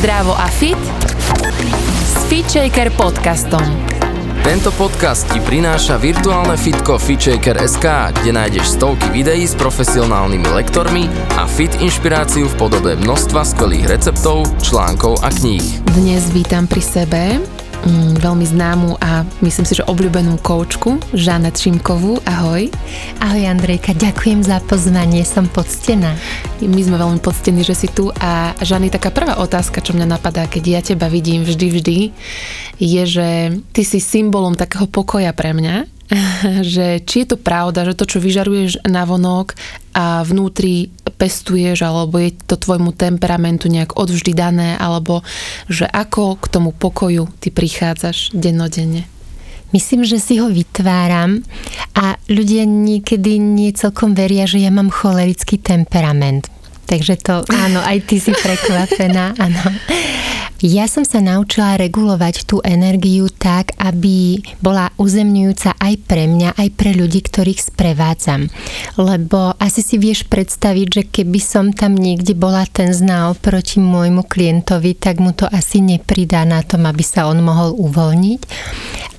Zdravo a fit s FitShaker podcastom. Tento podcast ti prináša virtuálne fitko FitShaker.sk, kde nájdeš stovky videí s profesionálnymi lektormi a fit inšpiráciu v podobe množstva skvelých receptov, článkov a kníh. Dnes vítam pri sebe veľmi známu a myslím si, že obľúbenú koučku, Žanet Šimkovú. Ahoj. Ahoj Andrejka, ďakujem za pozvanie, som poctená. My sme veľmi poctení, že si tu a Žany, taká prvá otázka, čo mňa napadá, keď ja teba vidím vždy, vždy, je, že ty si symbolom takého pokoja pre mňa, že či je to pravda, že to, čo vyžaruješ na vonok a vnútri pestuješ, alebo je to tvojmu temperamentu nejak odvždy dané, alebo že ako k tomu pokoju ty prichádzaš dennodenne? Myslím, že si ho vytváram a ľudia niekedy nie celkom veria, že ja mám cholerický temperament. Takže to, áno, aj ty si prekvapená, áno. Ja som sa naučila regulovať tú energiu tak, aby bola uzemňujúca aj pre mňa, aj pre ľudí, ktorých sprevádzam. Lebo asi si vieš predstaviť, že keby som tam niekde bola ten znal proti môjmu klientovi, tak mu to asi nepridá na tom, aby sa on mohol uvoľniť.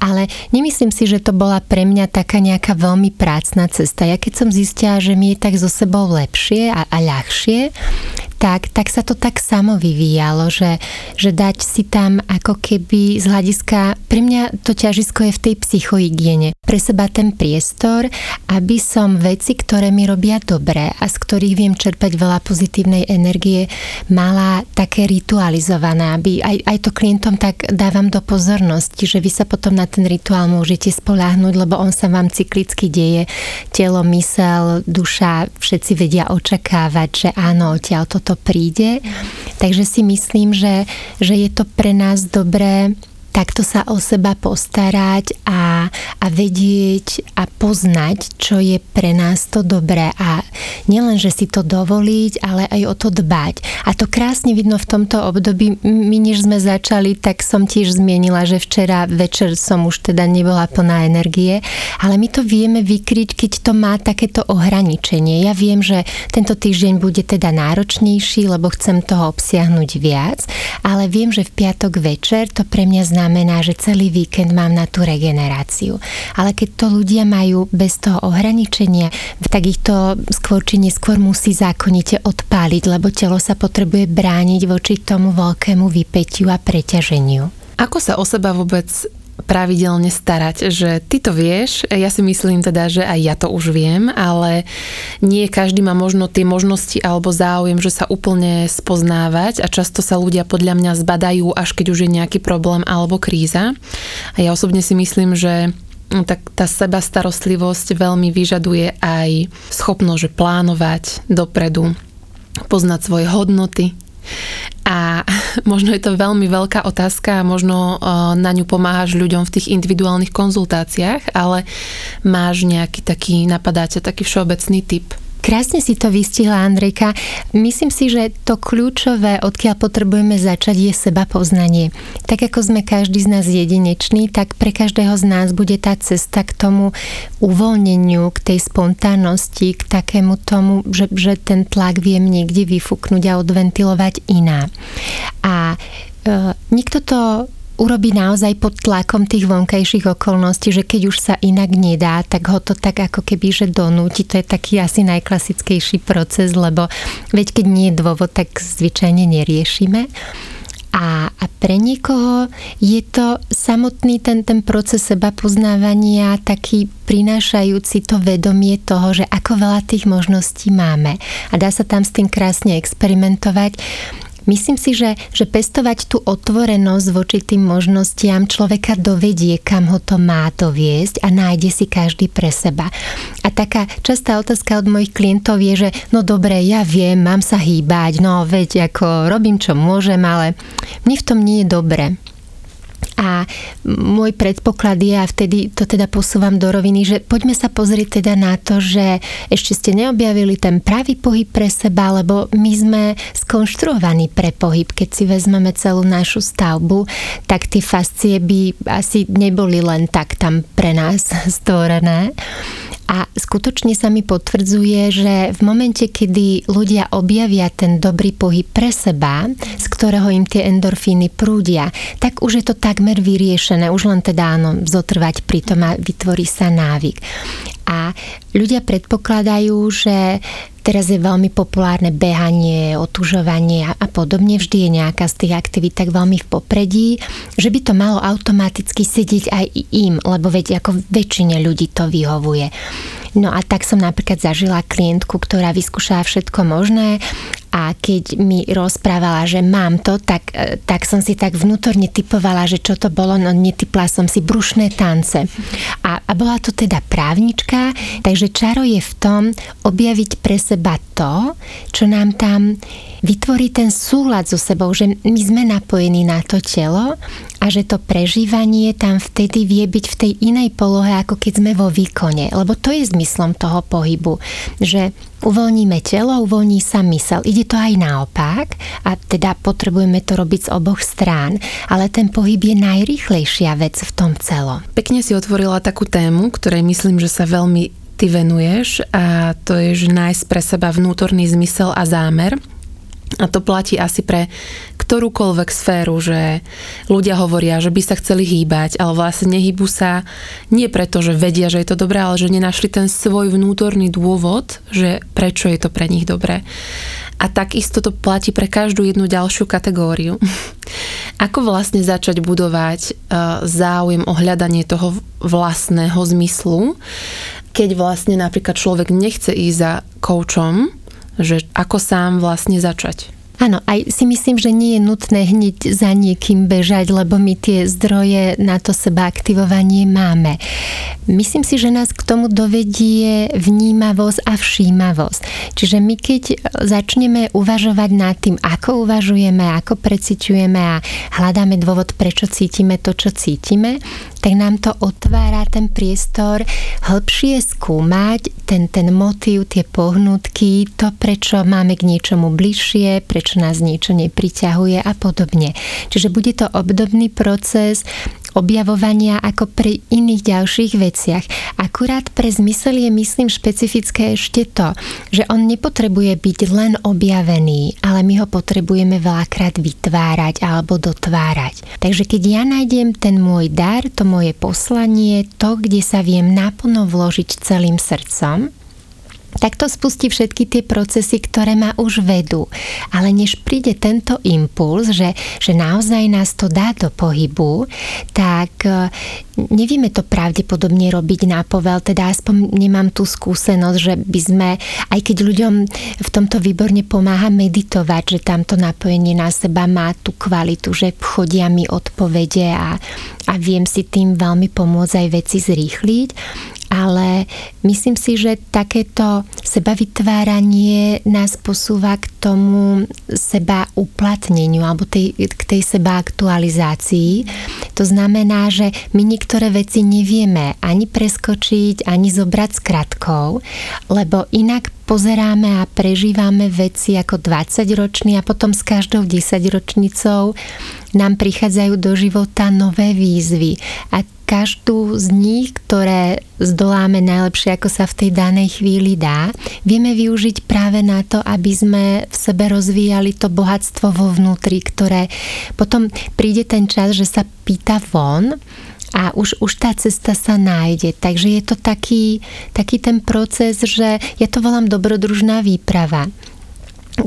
Ale nemyslím si, že to bola pre mňa taká nejaká veľmi prácna cesta. Ja keď som zistila, že mi je tak so sebou lepšie a, a ľahšie, tak, tak sa to tak samo vyvíjalo, že, že dať si tam ako keby z hľadiska, pre mňa to ťažisko je v tej psychohygiene. Pre seba ten priestor, aby som veci, ktoré mi robia dobre a z ktorých viem čerpať veľa pozitívnej energie, mala také ritualizované, aby aj, aj to klientom tak dávam do pozornosti, že vy sa potom na ten rituál môžete spoláhnuť, lebo on sa vám cyklicky deje. Telo, mysel, duša, všetci vedia očakávať, že áno, odtiaľ toto to príde. Takže si myslím, že, že je to pre nás dobré takto sa o seba postarať a, a vedieť a poznať, čo je pre nás to dobré a nielen, že si to dovoliť, ale aj o to dbať. A to krásne vidno v tomto období. My, než sme začali, tak som tiež zmienila, že včera večer som už teda nebola plná energie, ale my to vieme vykryť, keď to má takéto ohraničenie. Ja viem, že tento týždeň bude teda náročnejší, lebo chcem toho obsiahnuť viac, ale viem, že v piatok večer to pre mňa znamená znamená, že celý víkend mám na tú regeneráciu. Ale keď to ľudia majú bez toho ohraničenia, tak ich to skôr či neskôr musí zákonite odpáliť, lebo telo sa potrebuje brániť voči tomu veľkému vypetiu a preťaženiu. Ako sa o seba vôbec pravidelne starať, že ty to vieš, ja si myslím teda, že aj ja to už viem, ale nie každý má možno tie možnosti alebo záujem, že sa úplne spoznávať a často sa ľudia podľa mňa zbadajú, až keď už je nejaký problém alebo kríza. A ja osobne si myslím, že no, tak tá seba starostlivosť veľmi vyžaduje aj schopnosť plánovať dopredu, poznať svoje hodnoty, a možno je to veľmi veľká otázka a možno na ňu pomáhaš ľuďom v tých individuálnych konzultáciách, ale máš nejaký taký, napadáte taký všeobecný typ? Krásne si to vystihla, Andrejka. Myslím si, že to kľúčové, odkiaľ potrebujeme začať, je seba poznanie. Tak ako sme každý z nás jedinečný, tak pre každého z nás bude tá cesta k tomu uvoľneniu, k tej spontánnosti, k takému tomu, že, že ten tlak viem niekde vyfúknuť a odventilovať iná. A e, nikto to urobí naozaj pod tlakom tých vonkajších okolností, že keď už sa inak nedá, tak ho to tak ako keby, že donúti. To je taký asi najklasickejší proces, lebo veď keď nie je dôvod, tak zvyčajne neriešime. A, a pre niekoho je to samotný ten, ten proces seba poznávania taký prinášajúci to vedomie toho, že ako veľa tých možností máme. A dá sa tam s tým krásne experimentovať. Myslím si, že, že pestovať tú otvorenosť voči tým možnostiam človeka dovedie, kam ho to má doviesť a nájde si každý pre seba. A taká častá otázka od mojich klientov je, že no dobre, ja viem, mám sa hýbať, no veď ako robím čo môžem, ale mne v tom nie je dobre. A môj predpoklad je, a vtedy to teda posúvam do roviny, že poďme sa pozrieť teda na to, že ešte ste neobjavili ten pravý pohyb pre seba, lebo my sme skonštruovaní pre pohyb. Keď si vezmeme celú našu stavbu, tak tie fascie by asi neboli len tak tam pre nás stvorené A skutočne sa mi potvrdzuje, že v momente, kedy ľudia objavia ten dobrý pohyb pre seba, z ktorého im tie endorfíny prúdia, tak už je to takmer vyriešené. Už len teda áno, zotrvať pri tom a vytvorí sa návyk. A ľudia predpokladajú, že teraz je veľmi populárne behanie, otužovanie a podobne. Vždy je nejaká z tých aktivít tak veľmi v popredí, že by to malo automaticky sedieť aj im, lebo veď ako väčšine ľudí to vyhovuje. No a tak som napríklad zažila klientku, ktorá vyskúšala všetko možné a keď mi rozprávala, že mám to, tak, e, tak som si tak vnútorne typovala, že čo to bolo, no netypla som si brušné tance. A, a bola to teda právnička, takže čaro je v tom objaviť pre seba to, čo nám tam vytvorí ten súlad so sebou, že my sme napojení na to telo a že to prežívanie tam vtedy vie byť v tej inej polohe, ako keď sme vo výkone. Lebo to je zmyslom toho pohybu, že uvoľníme telo, uvoľní sa mysel. Ide to aj naopak a teda potrebujeme to robiť z oboch strán, ale ten pohyb je najrýchlejšia vec v tom celom. Pekne si otvorila takú tému, ktorej myslím, že sa veľmi ty venuješ a to je, že nájsť pre seba vnútorný zmysel a zámer a to platí asi pre ktorúkoľvek sféru, že ľudia hovoria, že by sa chceli hýbať, ale vlastne nehybu sa nie preto, že vedia, že je to dobré, ale že nenašli ten svoj vnútorný dôvod, že prečo je to pre nich dobré. A takisto to platí pre každú jednu ďalšiu kategóriu. Ako vlastne začať budovať e, záujem o hľadanie toho vlastného zmyslu, keď vlastne napríklad človek nechce ísť za koučom, že ako sám vlastne začať. Áno, aj si myslím, že nie je nutné hneď za niekým bežať, lebo my tie zdroje na to seba aktivovanie máme. Myslím si, že nás k tomu dovedie vnímavosť a všímavosť. Čiže my keď začneme uvažovať nad tým, ako uvažujeme, ako preciťujeme a hľadáme dôvod, prečo cítime to, čo cítime, tak nám to otvára ten priestor hĺbšie skúmať ten, ten motív, tie pohnutky, to, prečo máme k niečomu bližšie, prečo nás niečo nepriťahuje a podobne. Čiže bude to obdobný proces objavovania ako pri iných ďalších veciach. Akurát pre zmysel je, myslím, špecifické ešte to, že on nepotrebuje byť len objavený, ale my ho potrebujeme veľakrát vytvárať alebo dotvárať. Takže keď ja nájdem ten môj dar, to moje poslanie, to, kde sa viem naplno vložiť celým srdcom, tak to spustí všetky tie procesy, ktoré ma už vedú. Ale než príde tento impuls, že, že naozaj nás to dá do pohybu, tak e, nevieme to pravdepodobne robiť na povel, teda aspoň nemám tú skúsenosť, že by sme, aj keď ľuďom v tomto výborne pomáha meditovať, že tamto napojenie na seba má tú kvalitu, že chodia mi odpovede a, a viem si tým veľmi pomôcť aj veci zrýchliť, ale myslím si, že takéto seba vytváranie nás posúva k tomu seba uplatneniu alebo tej, k tej seba aktualizácii. To znamená, že my niektoré veci nevieme ani preskočiť, ani zobrať s lebo inak pozeráme a prežívame veci ako 20 ročný a potom s každou 10 ročnicou nám prichádzajú do života nové výzvy. A každú z nich, ktoré zdoláme najlepšie, ako sa v tej danej chvíli dá, vieme využiť práve na to, aby sme v sebe rozvíjali to bohatstvo vo vnútri, ktoré potom príde ten čas, že sa pýta von a už, už tá cesta sa nájde. Takže je to taký, taký ten proces, že ja to volám dobrodružná výprava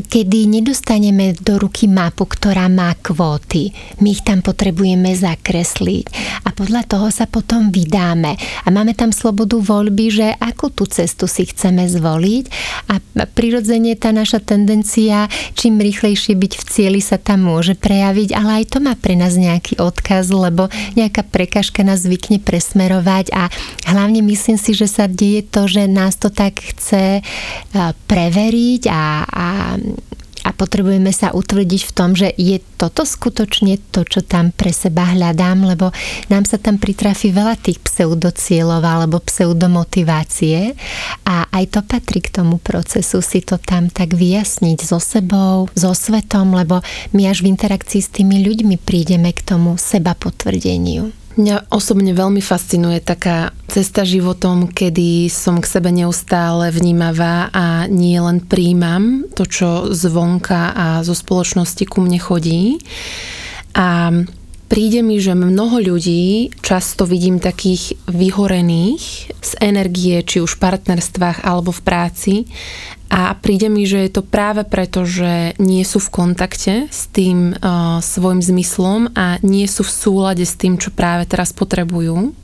kedy nedostaneme do ruky mapu, ktorá má kvóty. My ich tam potrebujeme zakresliť a podľa toho sa potom vydáme. A máme tam slobodu voľby, že akú tú cestu si chceme zvoliť a prirodzene tá naša tendencia čím rýchlejšie byť v cieli sa tam môže prejaviť, ale aj to má pre nás nejaký odkaz, lebo nejaká prekažka nás zvykne presmerovať a hlavne myslím si, že sa deje to, že nás to tak chce preveriť a, a a potrebujeme sa utvrdiť v tom, že je toto skutočne to, čo tam pre seba hľadám, lebo nám sa tam pritrafi veľa tých pseudocieľov alebo pseudomotivácie a aj to patrí k tomu procesu si to tam tak vyjasniť so sebou, so svetom, lebo my až v interakcii s tými ľuďmi prídeme k tomu seba potvrdeniu. Mňa osobne veľmi fascinuje taká cesta životom, kedy som k sebe neustále vnímavá a nie len príjmam to, čo zvonka a zo spoločnosti ku mne chodí. A príde mi, že mnoho ľudí, často vidím takých vyhorených z energie, či už v partnerstvách alebo v práci, a príde mi, že je to práve preto, že nie sú v kontakte s tým uh, svojim zmyslom a nie sú v súlade s tým, čo práve teraz potrebujú.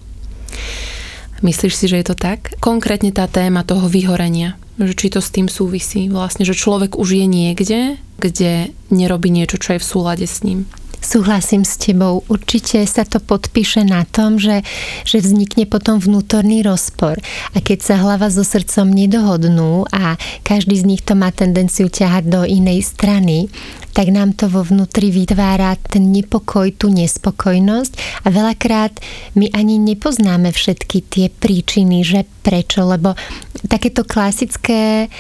Myslíš si, že je to tak? Konkrétne tá téma toho vyhorenia, že či to s tým súvisí vlastne, že človek už je niekde, kde nerobí niečo, čo je v súlade s ním. Súhlasím s tebou. Určite sa to podpíše na tom, že, že vznikne potom vnútorný rozpor. A keď sa hlava so srdcom nedohodnú a každý z nich to má tendenciu ťahať do inej strany, tak nám to vo vnútri vytvára ten nepokoj, tú nespokojnosť a veľakrát my ani nepoznáme všetky tie príčiny, že prečo, lebo takéto klasické,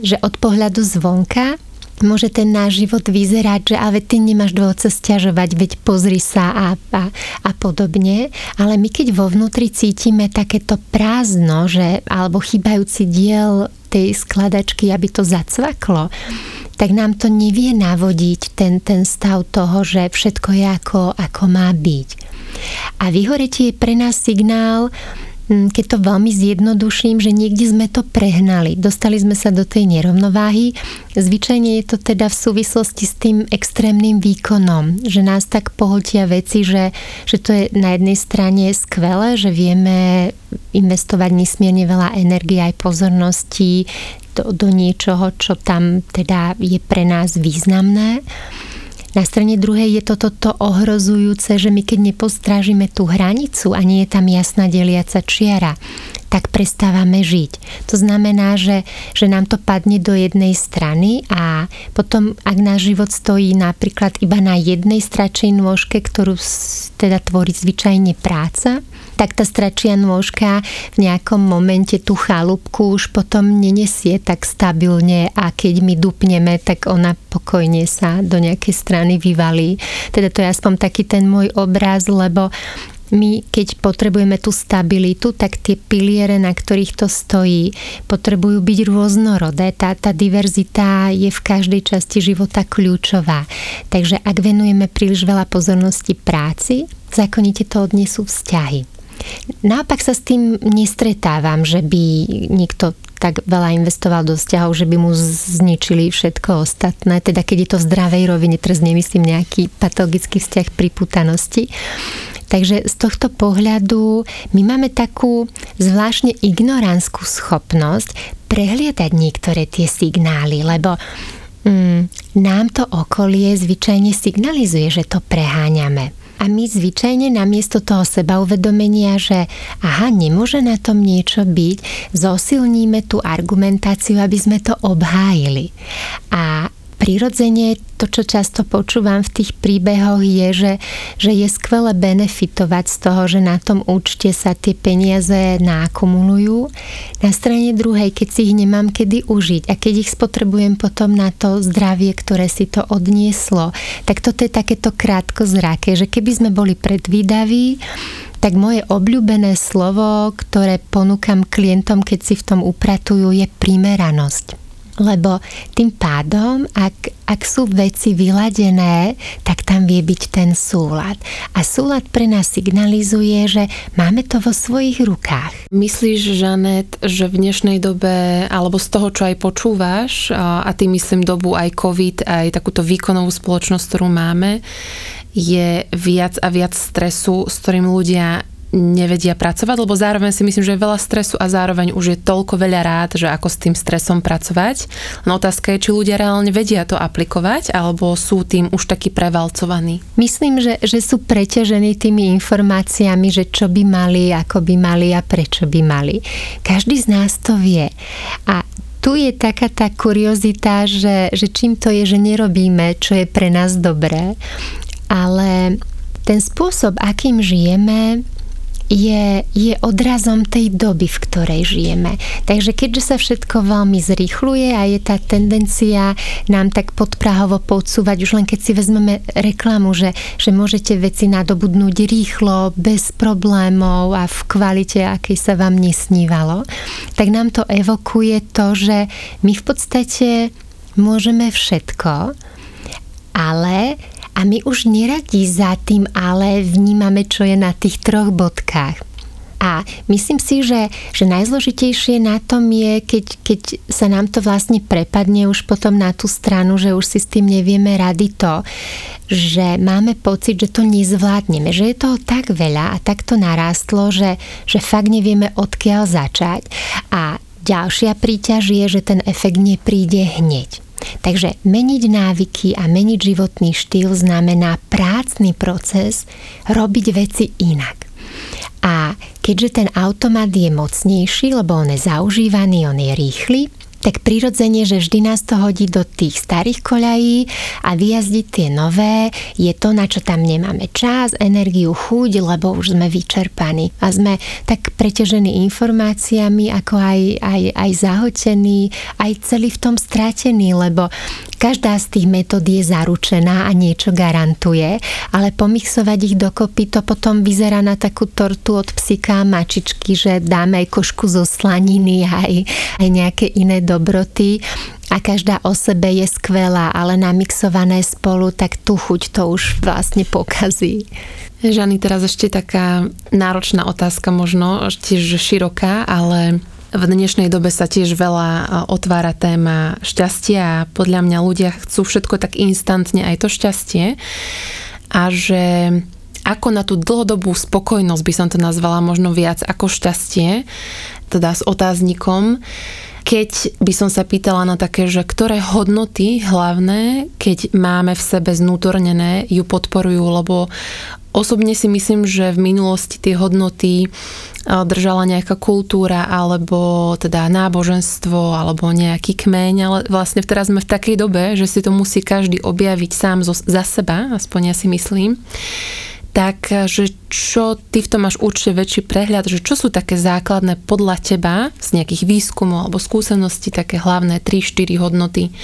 že od pohľadu zvonka môže ten náš život vyzerať, že ale ty nemáš dôvod sa stiažovať, veď pozri sa a, a, a podobne. Ale my keď vo vnútri cítime takéto prázdno, že, alebo chýbajúci diel tej skladačky, aby to zacvaklo, tak nám to nevie navodiť ten, ten stav toho, že všetko je ako, ako má byť. A vyhoretie je pre nás signál, keď to veľmi zjednoduším, že niekde sme to prehnali. Dostali sme sa do tej nerovnováhy. Zvyčajne je to teda v súvislosti s tým extrémnym výkonom, že nás tak pohltia veci, že, že to je na jednej strane skvelé, že vieme investovať nesmierne veľa energie aj pozornosti do, do niečoho, čo tam teda je pre nás významné. Na strane druhej je toto to ohrozujúce, že my keď nepostrážime tú hranicu a nie je tam jasná deliaca čiara, tak prestávame žiť. To znamená, že, že nám to padne do jednej strany a potom, ak náš život stojí napríklad iba na jednej stračej nôžke, ktorú teda tvorí zvyčajne práca, tak tá stračia nôžka v nejakom momente tú chalúbku už potom nenesie tak stabilne a keď my dupneme, tak ona pokojne sa do nejakej strany vyvalí. Teda to je aspoň taký ten môj obraz, lebo my, keď potrebujeme tú stabilitu, tak tie piliere, na ktorých to stojí, potrebujú byť rôznorodé. Tá, tá diverzita je v každej časti života kľúčová. Takže ak venujeme príliš veľa pozornosti práci, zákonite to odnesú vzťahy. Naopak sa s tým nestretávam, že by niekto tak veľa investoval do vzťahov, že by mu zničili všetko ostatné. Teda keď je to v zdravej rovine, teraz nemyslím nejaký patologický vzťah priputanosti. Takže z tohto pohľadu my máme takú zvláštne ignorantskú schopnosť prehliadať niektoré tie signály, lebo mm, nám to okolie zvyčajne signalizuje, že to preháňame. A my zvyčajne namiesto toho seba uvedomenia, že aha, nemôže na tom niečo byť, zosilníme tú argumentáciu, aby sme to obhájili. A prirodzene to, čo často počúvam v tých príbehoch je, že, že je skvelé benefitovať z toho, že na tom účte sa tie peniaze nakumulujú. Na strane druhej, keď si ich nemám kedy užiť a keď ich spotrebujem potom na to zdravie, ktoré si to odnieslo, tak toto je takéto krátko zrake, že keby sme boli predvídaví, tak moje obľúbené slovo, ktoré ponúkam klientom, keď si v tom upratujú, je primeranosť lebo tým pádom, ak, ak sú veci vyladené, tak tam vie byť ten súlad. A súlad pre nás signalizuje, že máme to vo svojich rukách. Myslíš, Žanet, že v dnešnej dobe, alebo z toho, čo aj počúvaš, a tým myslím dobu aj COVID, aj takúto výkonovú spoločnosť, ktorú máme, je viac a viac stresu, s ktorým ľudia nevedia pracovať, lebo zároveň si myslím, že je veľa stresu a zároveň už je toľko veľa rád, že ako s tým stresom pracovať. No otázka je, či ľudia reálne vedia to aplikovať, alebo sú tým už takí prevalcovaní. Myslím, že, že sú preťažení tými informáciami, že čo by mali, ako by mali a prečo by mali. Každý z nás to vie. A tu je taká tá kuriozita, že, že čím to je, že nerobíme, čo je pre nás dobré, ale ten spôsob, akým žijeme, je, je odrazom tej doby, v ktorej žijeme. Takže keďže sa všetko veľmi zrýchluje a je tá tendencia nám tak podprahovo podsúvať, už len keď si vezmeme reklamu, že, že môžete veci nadobudnúť rýchlo, bez problémov a v kvalite, akej sa vám nesnívalo, tak nám to evokuje to, že my v podstate môžeme všetko, ale a my už neradi za tým ale vnímame, čo je na tých troch bodkách. A myslím si, že, že najzložitejšie na tom je, keď, keď sa nám to vlastne prepadne už potom na tú stranu, že už si s tým nevieme rady to, že máme pocit, že to nezvládneme, že je toho tak veľa a tak to narástlo, že, že fakt nevieme odkiaľ začať. A ďalšia príťaž je, že ten efekt nepríde hneď. Takže meniť návyky a meniť životný štýl znamená prácný proces robiť veci inak. A keďže ten automat je mocnejší, lebo on je zaužívaný, on je rýchly, tak prirodzene, že vždy nás to hodí do tých starých koľají a vyjazdiť tie nové. Je to, na čo tam nemáme čas, energiu, chuť, lebo už sme vyčerpaní a sme tak preťažení informáciami, ako aj, aj, aj zahotení, aj celý v tom stratení, lebo každá z tých metód je zaručená a niečo garantuje, ale pomixovať ich dokopy to potom vyzerá na takú tortu od psika a mačičky, že dáme aj košku zo slaniny aj, aj nejaké iné dobroty a každá o sebe je skvelá, ale namixované spolu, tak tú chuť to už vlastne pokazí. Žany, teraz ešte taká náročná otázka, možno tiež široká, ale v dnešnej dobe sa tiež veľa e, otvára téma šťastia a podľa mňa ľudia chcú všetko tak instantne, aj to šťastie. A že ako na tú dlhodobú spokojnosť by som to nazvala možno viac ako šťastie, teda s otáznikom, keď by som sa pýtala na také, že ktoré hodnoty hlavné, keď máme v sebe znútornené, ju podporujú, lebo osobne si myslím, že v minulosti tie hodnoty držala nejaká kultúra alebo teda náboženstvo alebo nejaký kmeň, ale vlastne teraz sme v takej dobe, že si to musí každý objaviť sám za seba, aspoň ja si myslím tak že čo ty v tom máš určite väčší prehľad, že čo sú také základné podľa teba z nejakých výskumov alebo skúseností také hlavné 3-4 hodnoty,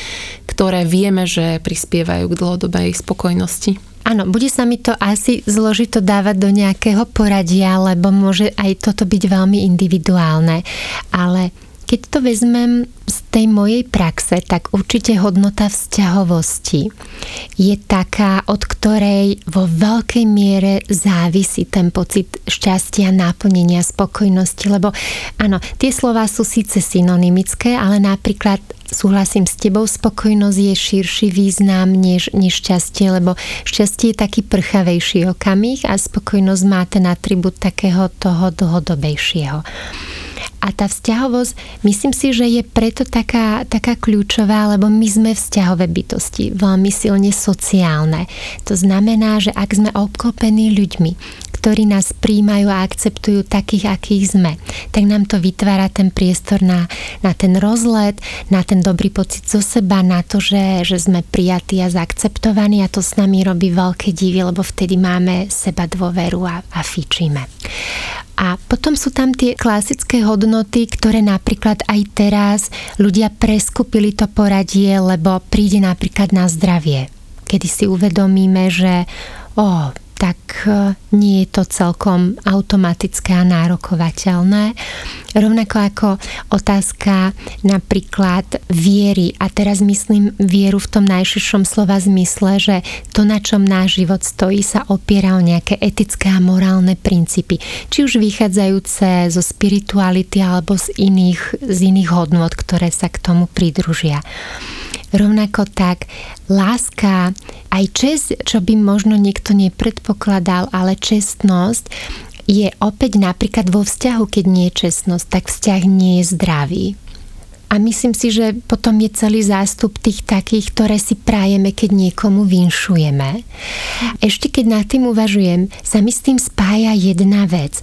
ktoré vieme, že prispievajú k dlhodobej spokojnosti? Áno, bude sa mi to asi zložito dávať do nejakého poradia, lebo môže aj toto byť veľmi individuálne. Ale keď to vezmem z tej mojej praxe, tak určite hodnota vzťahovosti je taká, od ktorej vo veľkej miere závisí ten pocit šťastia, náplnenia, spokojnosti, lebo áno, tie slova sú síce synonymické, ale napríklad súhlasím s tebou, spokojnosť je širší význam než, než šťastie, lebo šťastie je taký prchavejší okamih a spokojnosť má ten atribút takého toho dlhodobejšieho. A tá vzťahovosť, myslím si, že je preto taká, taká kľúčová, lebo my sme vzťahové bytosti, veľmi silne sociálne. To znamená, že ak sme obklopení ľuďmi, ktorí nás príjmajú a akceptujú takých, akých sme, tak nám to vytvára ten priestor na, na ten rozlet, na ten dobrý pocit zo seba, na to, že, že sme prijatí a zaakceptovaní a to s nami robí veľké divy, lebo vtedy máme seba dôveru a, a fičíme. A potom sú tam tie klasické hodnoty, ktoré napríklad aj teraz ľudia preskupili to poradie, lebo príde napríklad na zdravie. Kedy si uvedomíme, že oh, tak e, nie je to celkom automatické a nárokovateľné. Rovnako ako otázka napríklad viery, a teraz myslím vieru v tom najširšom slova zmysle, že to, na čom náš život stojí, sa opiera o nejaké etické a morálne princípy, či už vychádzajúce zo spirituality alebo z iných, z iných hodnot, ktoré sa k tomu pridružia. Rovnako tak láska, aj čest, čo by možno niekto nepredpokladal, ale čestnosť je opäť napríklad vo vzťahu, keď nie je čestnosť, tak vzťah nie je zdravý. A myslím si, že potom je celý zástup tých takých, ktoré si prajeme, keď niekomu vinšujeme. Ešte keď nad tým uvažujem, sa mi s tým spája jedna vec,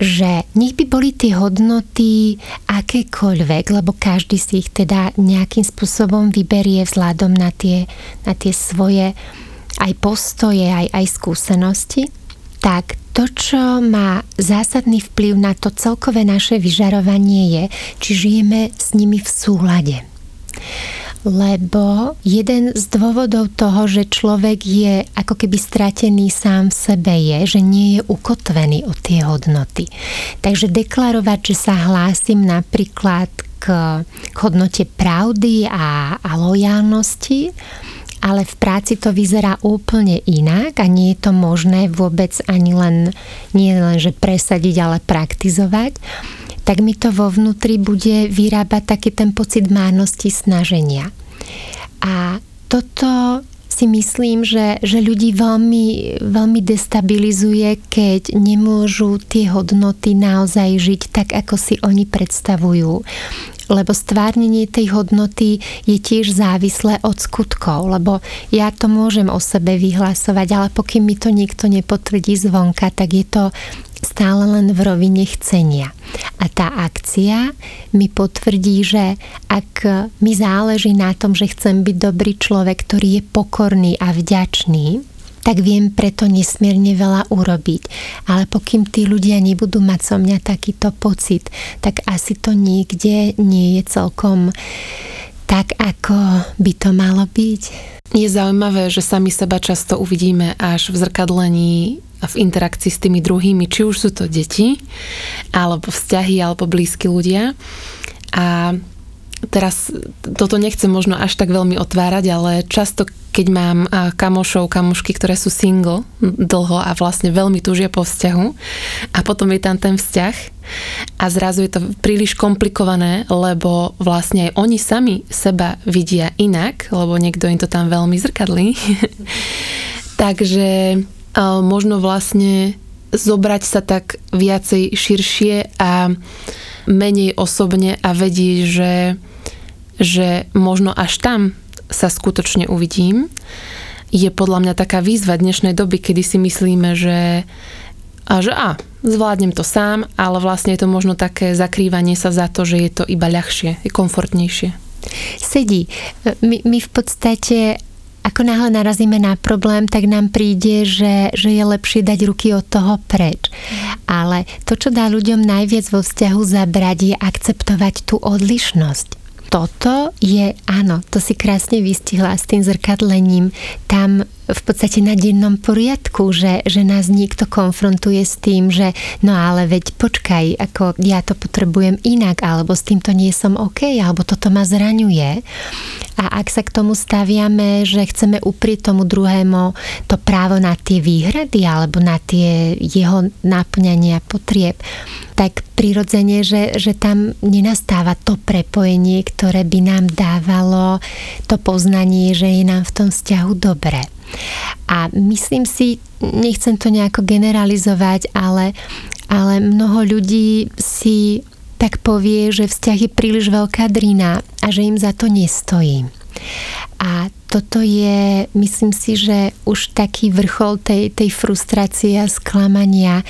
že nech by boli tie hodnoty akékoľvek, lebo každý si ich teda nejakým spôsobom vyberie vzhľadom na tie, na tie svoje aj postoje, aj, aj skúsenosti, tak to, čo má zásadný vplyv na to celkové naše vyžarovanie je, či žijeme s nimi v súlade. Lebo jeden z dôvodov toho, že človek je ako keby stratený sám v sebe je, že nie je ukotvený o tie hodnoty. Takže deklarovať, že sa hlásim napríklad k, k hodnote pravdy a, a lojálnosti, ale v práci to vyzerá úplne inak a nie je to možné vôbec ani len, nie len, že presadiť, ale praktizovať, tak mi to vo vnútri bude vyrábať taký ten pocit márnosti snaženia. A toto si myslím, že, že ľudí veľmi, veľmi destabilizuje, keď nemôžu tie hodnoty naozaj žiť tak, ako si oni predstavujú lebo stvárnenie tej hodnoty je tiež závislé od skutkov, lebo ja to môžem o sebe vyhlasovať, ale pokým mi to nikto nepotvrdí zvonka, tak je to stále len v rovine chcenia. A tá akcia mi potvrdí, že ak mi záleží na tom, že chcem byť dobrý človek, ktorý je pokorný a vďačný, tak viem preto nesmierne veľa urobiť. Ale pokým tí ľudia nebudú mať so mňa takýto pocit, tak asi to niekde nie je celkom tak, ako by to malo byť. Je zaujímavé, že sami seba často uvidíme až v zrkadlení a v interakcii s tými druhými, či už sú to deti, alebo vzťahy, alebo blízki ľudia. A teraz toto nechcem možno až tak veľmi otvárať, ale často keď mám kamošov, kamošky, ktoré sú single dlho a vlastne veľmi túžia po vzťahu a potom je tam ten vzťah a zrazu je to príliš komplikované, lebo vlastne aj oni sami seba vidia inak, lebo niekto im to tam veľmi zrkadlí. Takže možno vlastne zobrať sa tak viacej širšie a menej osobne a vedieť, že, že možno až tam sa skutočne uvidím, je podľa mňa taká výzva dnešnej doby, kedy si myslíme, že a že a, zvládnem to sám, ale vlastne je to možno také zakrývanie sa za to, že je to iba ľahšie, je komfortnejšie. Sedí. My, my v podstate ako náhle narazíme na problém, tak nám príde, že, že je lepšie dať ruky od toho preč. Ale to, čo dá ľuďom najviac vo vzťahu zabrať, je akceptovať tú odlišnosť toto je, áno, to si krásne vystihla s tým zrkadlením. Tam v podstate na dennom poriadku, že, že nás niekto konfrontuje s tým, že no ale veď počkaj, ako ja to potrebujem inak, alebo s týmto nie som OK, alebo toto ma zraňuje. A ak sa k tomu staviame, že chceme uprieť tomu druhému to právo na tie výhrady alebo na tie jeho náplňania potrieb, tak prirodzene, že, že tam nenastáva to prepojenie, ktoré by nám dávalo to poznanie, že je nám v tom vzťahu dobre. A myslím si, nechcem to nejako generalizovať, ale, ale mnoho ľudí si tak povie, že vzťah je príliš veľká drina a že im za to nestojí. A toto je, myslím si, že už taký vrchol tej, tej frustrácie a sklamania,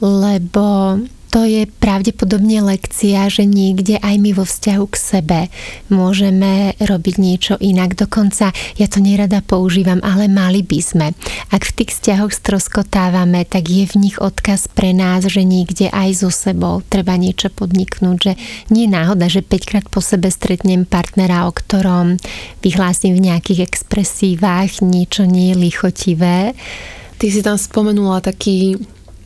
lebo to je pravdepodobne lekcia, že niekde aj my vo vzťahu k sebe môžeme robiť niečo inak. Dokonca, ja to nerada používam, ale mali by sme. Ak v tých vzťahoch stroskotávame, tak je v nich odkaz pre nás, že niekde aj so sebou treba niečo podniknúť, že nie je náhoda, že 5 krát po sebe stretnem partnera, o ktorom vyhlásim v nejakých expresívach, niečo nie je lichotivé. Ty si tam spomenula taký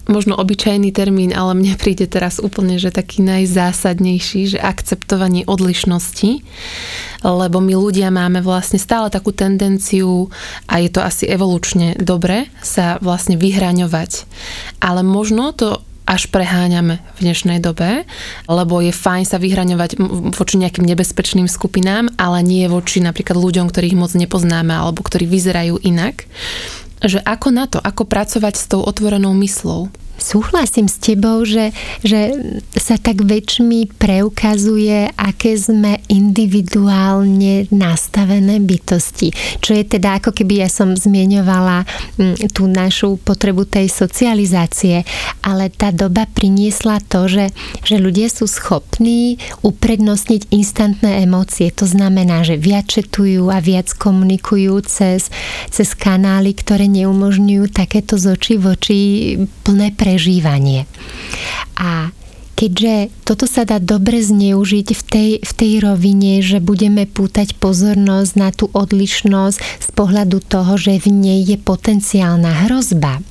možno obyčajný termín, ale mne príde teraz úplne, že taký najzásadnejší, že akceptovanie odlišnosti, lebo my ľudia máme vlastne stále takú tendenciu a je to asi evolučne dobre sa vlastne vyhraňovať. Ale možno to až preháňame v dnešnej dobe, lebo je fajn sa vyhraňovať voči nejakým nebezpečným skupinám, ale nie voči napríklad ľuďom, ktorých moc nepoznáme alebo ktorí vyzerajú inak že ako na to, ako pracovať s tou otvorenou myslou? Súhlasím s tebou, že, že sa tak väčšmi preukazuje, aké sme individuálne nastavené bytosti. Čo je teda, ako keby ja som zmieňovala mm, tú našu potrebu tej socializácie, ale tá doba priniesla to, že, že ľudia sú schopní uprednostniť instantné emócie. To znamená, že viac četujú a viac komunikujú cez, cez kanály, ktoré neumožňujú takéto z očí v oči plné pre prežívanie. A keďže toto sa dá dobre zneužiť v tej, v tej rovine, že budeme pútať pozornosť na tú odlišnosť z pohľadu toho, že v nej je potenciálna hrozba,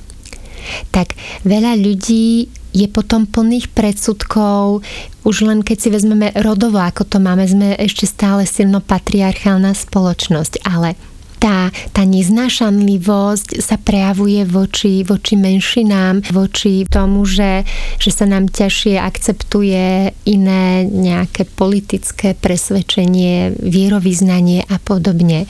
tak veľa ľudí je potom plných predsudkov, už len keď si vezmeme rodovo, ako to máme, sme ešte stále silno patriarchálna spoločnosť, ale tá, tá neznášanlivosť sa prejavuje voči, voči menšinám, voči tomu, že, že sa nám ťažšie akceptuje iné nejaké politické presvedčenie, vierovýznanie a podobne.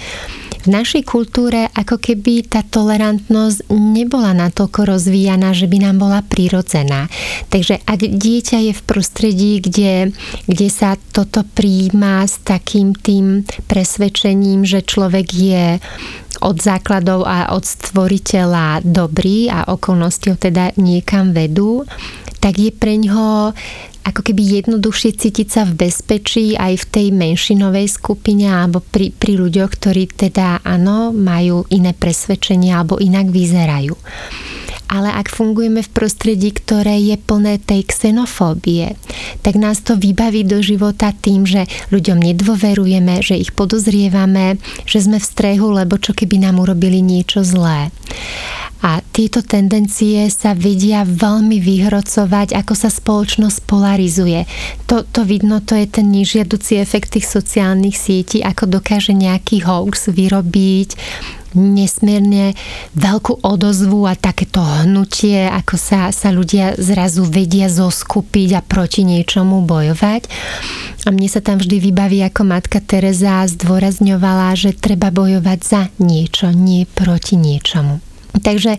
V našej kultúre ako keby tá tolerantnosť nebola natoľko rozvíjaná, že by nám bola prirodzená. Takže ak dieťa je v prostredí, kde, kde sa toto príjma s takým tým presvedčením, že človek je od základov a od stvoriteľa dobrý a okolnosti ho teda niekam vedú, tak je pre ňoho ako keby jednoduchšie cítiť sa v bezpečí aj v tej menšinovej skupine alebo pri, pri ľuďoch, ktorí teda áno, majú iné presvedčenia alebo inak vyzerajú. Ale ak fungujeme v prostredí, ktoré je plné tej xenofóbie, tak nás to vybaví do života tým, že ľuďom nedôverujeme, že ich podozrievame, že sme v strehu, lebo čo keby nám urobili niečo zlé. A tieto tendencie sa vedia veľmi vyhrocovať, ako sa spoločnosť polarizuje. To, to vidno, to je ten nežiaducí efekt tých sociálnych sietí, ako dokáže nejaký hoax vyrobiť nesmierne veľkú odozvu a takéto hnutie, ako sa, sa ľudia zrazu vedia zoskupiť a proti niečomu bojovať. A mne sa tam vždy vybaví, ako matka Teresa zdôrazňovala, že treba bojovať za niečo, nie proti niečomu. Takže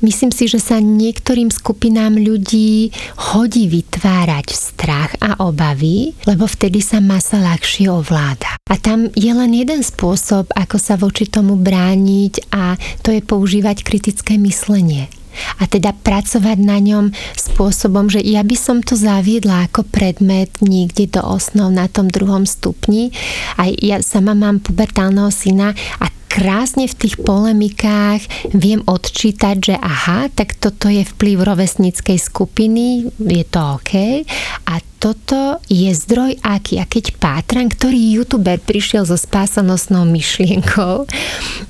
myslím si, že sa niektorým skupinám ľudí hodí vytvárať strach a obavy, lebo vtedy sa masa ľahšie ovláda. A tam je len jeden spôsob, ako sa voči tomu brániť a to je používať kritické myslenie a teda pracovať na ňom spôsobom, že ja by som to zaviedla ako predmet niekde do osnov na tom druhom stupni. A ja sama mám pubertálneho syna a krásne v tých polemikách viem odčítať, že aha, tak toto je vplyv rovesníckej skupiny, je to OK. A toto je zdroj aký. A keď pátram, ktorý youtuber prišiel so spásonosnou myšlienkou,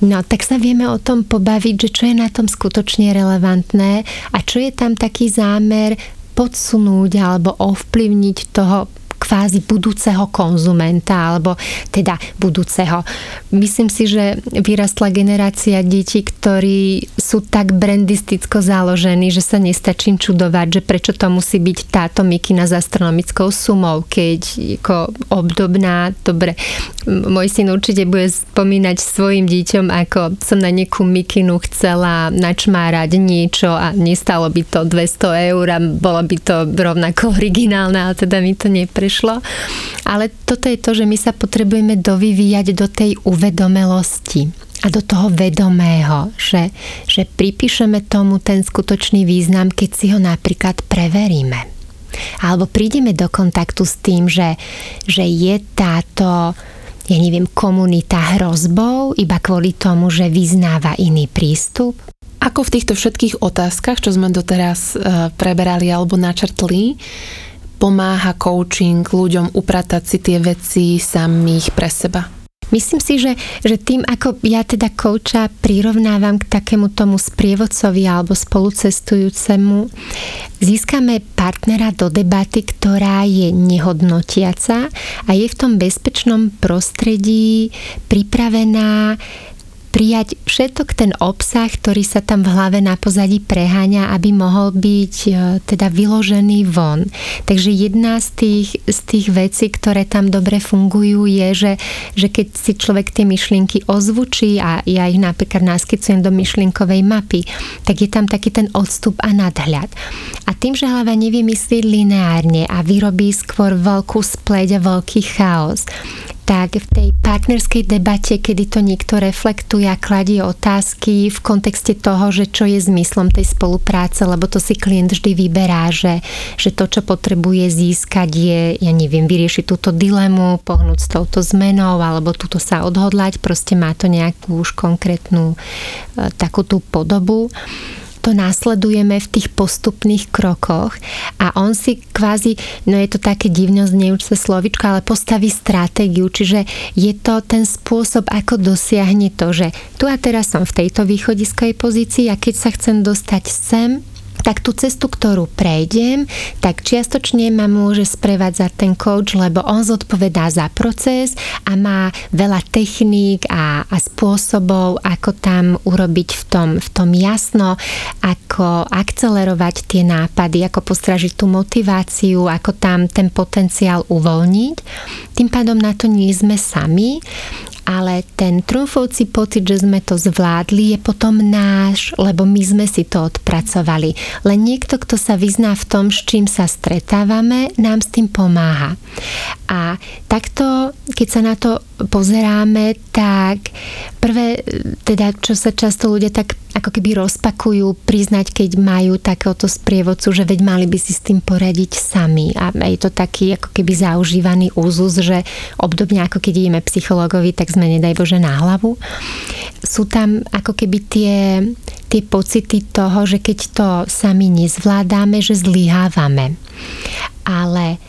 no tak sa vieme o tom pobaviť, že čo je na tom skutočne relevantné a čo je tam taký zámer podsunúť alebo ovplyvniť toho kvázi budúceho konzumenta alebo teda budúceho. Myslím si, že vyrastla generácia detí, ktorí sú tak brandisticko založení, že sa nestačím čudovať, že prečo to musí byť táto mikina s astronomickou sumou, keď ako obdobná, dobre, môj syn určite bude spomínať svojim deťom, ako som na nejakú mikinu chcela načmárať niečo a nestalo by to 200 eur a bolo by to rovnako originálne, ale teda mi to nepre neprešlo. Ale toto je to, že my sa potrebujeme dovyvíjať do tej uvedomelosti a do toho vedomého, že, že pripíšeme tomu ten skutočný význam, keď si ho napríklad preveríme. Alebo prídeme do kontaktu s tým, že, že je táto ja neviem, komunita hrozbou iba kvôli tomu, že vyznáva iný prístup? Ako v týchto všetkých otázkach, čo sme doteraz e, preberali alebo načrtli, pomáha coaching ľuďom upratať si tie veci samých pre seba? Myslím si, že, že tým, ako ja teda kouča prirovnávam k takému tomu sprievodcovi alebo spolucestujúcemu, získame partnera do debaty, ktorá je nehodnotiaca a je v tom bezpečnom prostredí pripravená prijať všetok ten obsah, ktorý sa tam v hlave na pozadí preháňa, aby mohol byť e, teda vyložený von. Takže jedna z tých, z tých vecí, ktoré tam dobre fungujú, je, že, že keď si človek tie myšlienky ozvučí a ja ich napríklad naskicujem do myšlienkovej mapy, tak je tam taký ten odstup a nadhľad. A tým, že hlava nevie myslieť lineárne a vyrobí skôr veľkú spleť a veľký chaos, tak v tej partnerskej debate, kedy to niekto reflektuje a kladie otázky v kontexte toho, že čo je zmyslom tej spolupráce, lebo to si klient vždy vyberá, že, že to, čo potrebuje získať je, ja neviem, vyriešiť túto dilemu, pohnúť s touto zmenou alebo túto sa odhodlať, proste má to nejakú už konkrétnu e, takú tú podobu to následujeme v tých postupných krokoch. A on si kvázi, no je to také divno znejúce slovičko, ale postaví stratégiu, čiže je to ten spôsob, ako dosiahne to, že tu a teraz som v tejto východiskovej pozícii a keď sa chcem dostať sem, tak tú cestu, ktorú prejdem, tak čiastočne ma môže sprevádzať ten coach, lebo on zodpovedá za proces a má veľa techník a, a spôsobov, ako tam urobiť v tom, v tom jasno, ako akcelerovať tie nápady, ako postražiť tú motiváciu, ako tam ten potenciál uvoľniť. Tým pádom na to nie sme sami ale ten trúfovcí pocit, že sme to zvládli, je potom náš, lebo my sme si to odpracovali. Len niekto, kto sa vyzná v tom, s čím sa stretávame, nám s tým pomáha. A takto, keď sa na to pozeráme, tak prvé, teda čo sa často ľudia tak ako keby rozpakujú, priznať, keď majú takéhoto sprievodcu, že veď mali by si s tým poradiť sami. A je to taký ako keby zaužívaný úzus, že obdobne ako keď ideme psychologovi, tak sme nedaj Bože na hlavu. Sú tam ako keby tie, tie pocity toho, že keď to sami nezvládame, že zlyhávame. Ale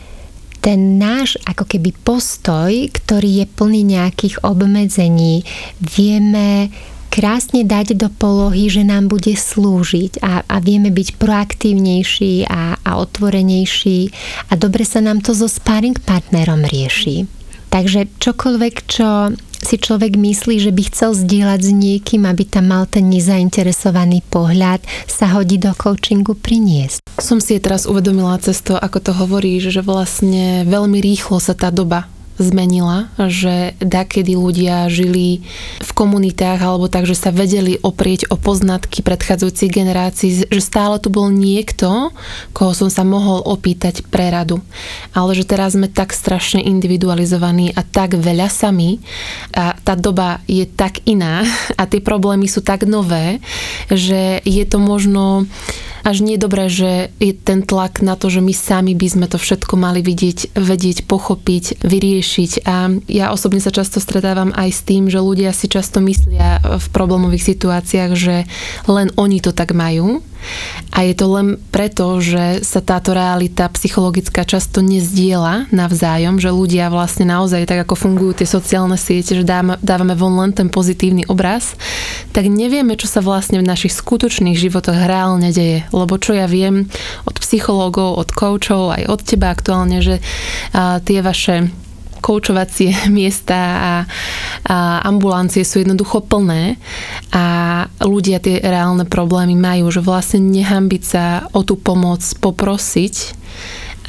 ten náš ako keby postoj, ktorý je plný nejakých obmedzení, vieme krásne dať do polohy, že nám bude slúžiť a, a vieme byť proaktívnejší a, a otvorenejší a dobre sa nám to so sparring partnerom rieši. Takže čokoľvek, čo si človek myslí, že by chcel zdieľať s niekým, aby tam mal ten nezainteresovaný pohľad, sa hodí do coachingu priniesť. Som si je teraz uvedomila cesto, ako to hovoríš, že vlastne veľmi rýchlo sa tá doba zmenila, že dakedy ľudia žili v komunitách alebo tak, že sa vedeli oprieť o poznatky predchádzajúcich generácií, že stále tu bol niekto, koho som sa mohol opýtať pre radu. Ale že teraz sme tak strašne individualizovaní a tak veľa sami a tá doba je tak iná a tie problémy sú tak nové, že je to možno až nie dobré, že je ten tlak na to, že my sami by sme to všetko mali vidieť, vedieť, pochopiť, vyriešiť. A ja osobne sa často stretávam aj s tým, že ľudia si často myslia v problémových situáciách, že len oni to tak majú a je to len preto, že sa táto realita psychologická často nezdiela navzájom, že ľudia vlastne naozaj tak ako fungujú tie sociálne siete, že dávame von len ten pozitívny obraz, tak nevieme, čo sa vlastne v našich skutočných životoch reálne deje. Lebo čo ja viem od psychológov, od koučov, aj od teba aktuálne, že tie vaše koučovacie miesta a, a ambulancie sú jednoducho plné a ľudia tie reálne problémy majú, že vlastne nehambiť sa o tú pomoc poprosiť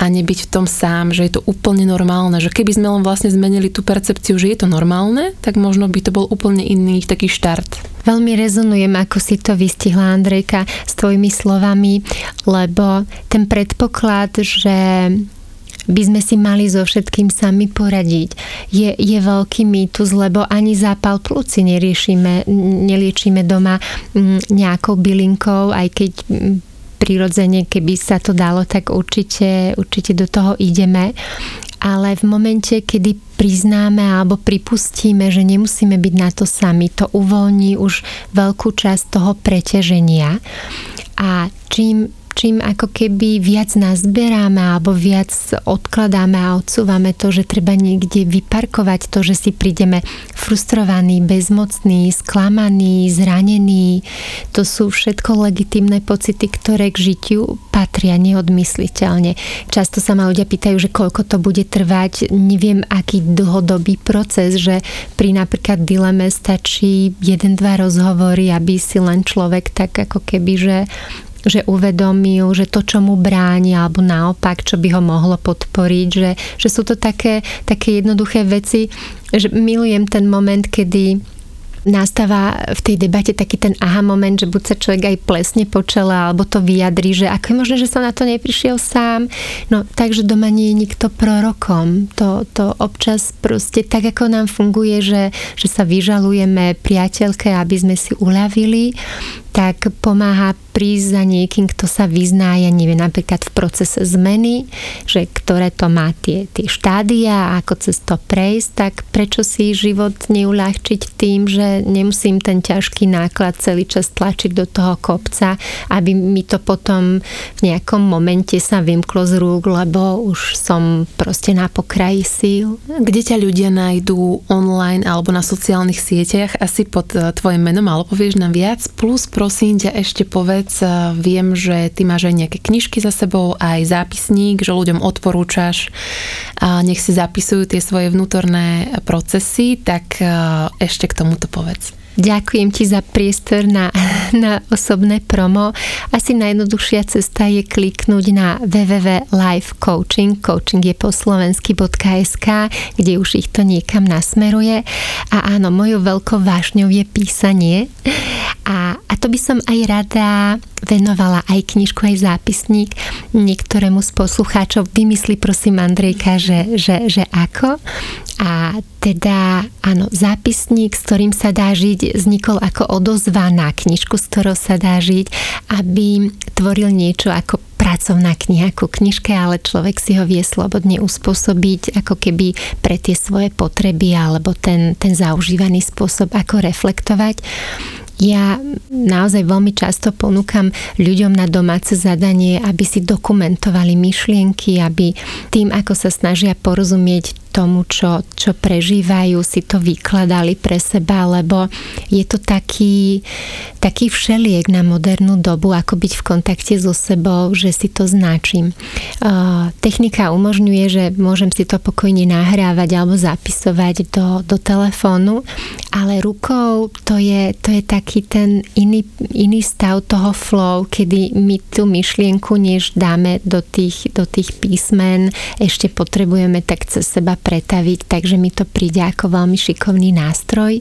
a nebyť v tom sám, že je to úplne normálne, že keby sme len vlastne zmenili tú percepciu, že je to normálne, tak možno by to bol úplne iný taký štart. Veľmi rezonujem, ako si to vystihla Andrejka s tvojimi slovami, lebo ten predpoklad, že by sme si mali so všetkým sami poradiť. Je, je veľký mýtus, lebo ani zápal plúci neriešime, neliečíme doma nejakou bylinkou, aj keď prirodzene, keby sa to dalo, tak určite, určite do toho ideme. Ale v momente, kedy priznáme alebo pripustíme, že nemusíme byť na to sami, to uvoľní už veľkú časť toho preťaženia. A čím čím ako keby viac nazberáme alebo viac odkladáme a odsúvame to, že treba niekde vyparkovať to, že si prídeme frustrovaní, bezmocní, sklamaní, zranení, to sú všetko legitimné pocity, ktoré k žitiu patria neodmysliteľne. Často sa ma ľudia pýtajú, že koľko to bude trvať, neviem aký dlhodobý proces, že pri napríklad dileme stačí jeden, dva rozhovory, aby si len človek tak ako keby, že že uvedomil, že to, čo mu bráni, alebo naopak, čo by ho mohlo podporiť, že, že sú to také, také jednoduché veci, že milujem ten moment, kedy nastáva v tej debate taký ten aha moment, že buď sa človek aj plesne po čele, alebo to vyjadrí, že ako je možné, že som na to neprišiel sám. No, takže doma nie je nikto prorokom. To, to občas proste tak, ako nám funguje, že, že sa vyžalujeme priateľke, aby sme si uľavili, tak pomáha prísť za niekým, kto sa vyzná, ja neviem, napríklad v procese zmeny, že ktoré to má tie, tie štádia ako cez to prejsť, tak prečo si život neuľahčiť tým, že nemusím ten ťažký náklad celý čas tlačiť do toho kopca, aby mi to potom v nejakom momente sa vymklo z rúk, lebo už som proste na pokraji síl. Kde ťa ľudia nájdú online alebo na sociálnych sieťach asi pod eh, tvojim menom, alebo povieš nám viac, plus prosím ťa ešte povedz, eh, viem, že ty máš aj nejaké knižky za sebou, aj zápisník, že ľuďom odporúčaš a nech si zapisujú tie svoje vnútorné procesy, tak eh, ešte k tomuto povedz. Ďakujem ti za priestor na, na osobné promo. Asi najjednoduchšia cesta je kliknúť na www.lifecoaching, coaching je po slovensky.sk, kde už ich to niekam nasmeruje. A áno, mojou veľkou vášňou je písanie. A, a to by som aj rada venovala aj knižku, aj zápisník niektorému z poslucháčov. Vymysli prosím Andrejka, že, že, že ako. A teda áno, zápisník, s ktorým sa dá žiť, vznikol ako odozva na knižku, s ktorou sa dá žiť, aby tvoril niečo ako pracovná kniha ku knižke, ale človek si ho vie slobodne uspôsobiť ako keby pre tie svoje potreby alebo ten, ten zaužívaný spôsob, ako reflektovať. Ja naozaj veľmi často ponúkam ľuďom na domáce zadanie, aby si dokumentovali myšlienky, aby tým, ako sa snažia porozumieť tomu, čo, čo prežívajú, si to vykladali pre seba, lebo je to taký, taký všeliek na modernú dobu, ako byť v kontakte so sebou, že si to značím. Technika umožňuje, že môžem si to pokojne nahrávať alebo zapisovať do, do telefónu, ale rukou to je, to je taký ten iný, iný stav toho flow, kedy my tú myšlienku, než dáme do tých, do tých písmen, ešte potrebujeme tak cez seba pretaviť, takže mi to príde ako veľmi šikovný nástroj.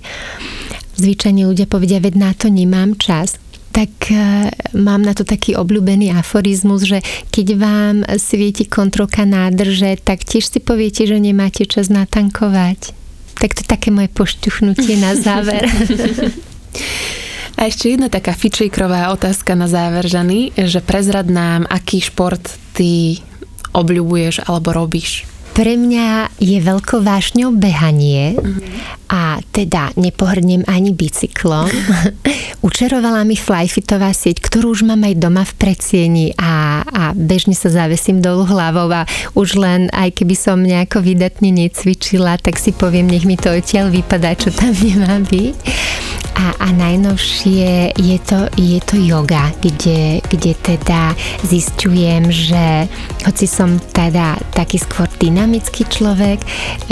Zvyčajne ľudia povedia, veď na to nemám čas tak e, mám na to taký obľúbený aforizmus, že keď vám svieti kontrolka nádrže, tak tiež si poviete, že nemáte čas natankovať. Tak to je také moje pošťuchnutie na záver. A ešte jedna taká fičejkrová otázka na záver, Žany, že prezrad nám, aký šport ty obľúbuješ alebo robíš? Pre mňa je veľkou vášňou behanie a teda nepohrnem ani bicyklom. Učerovala mi flyfitová sieť, ktorú už mám aj doma v predsieni a, a bežne sa zavesím dolu hlavou a už len aj keby som nejako vydatne necvičila, tak si poviem, nech mi to odtiaľ vypadá, čo tam nemá byť. A, a najnovšie je to, je to yoga, kde, kde teda zistujem, že hoci som teda taký skôr dynamický človek,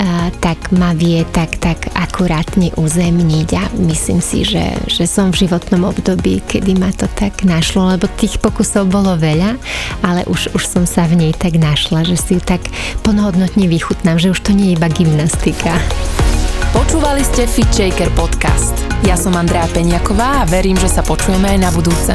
a, tak ma vie tak, tak akurátne uzemniť a myslím si, že, že som v životnom období, kedy ma to tak našlo, lebo tých pokusov bolo veľa, ale už, už som sa v nej tak našla, že si ju tak plnohodnotne vychutnám, že už to nie je iba gymnastika. Počúvali ste Fit Shaker podcast. Ja som Andrea Peňaková a verím, že sa počujeme aj na budúce.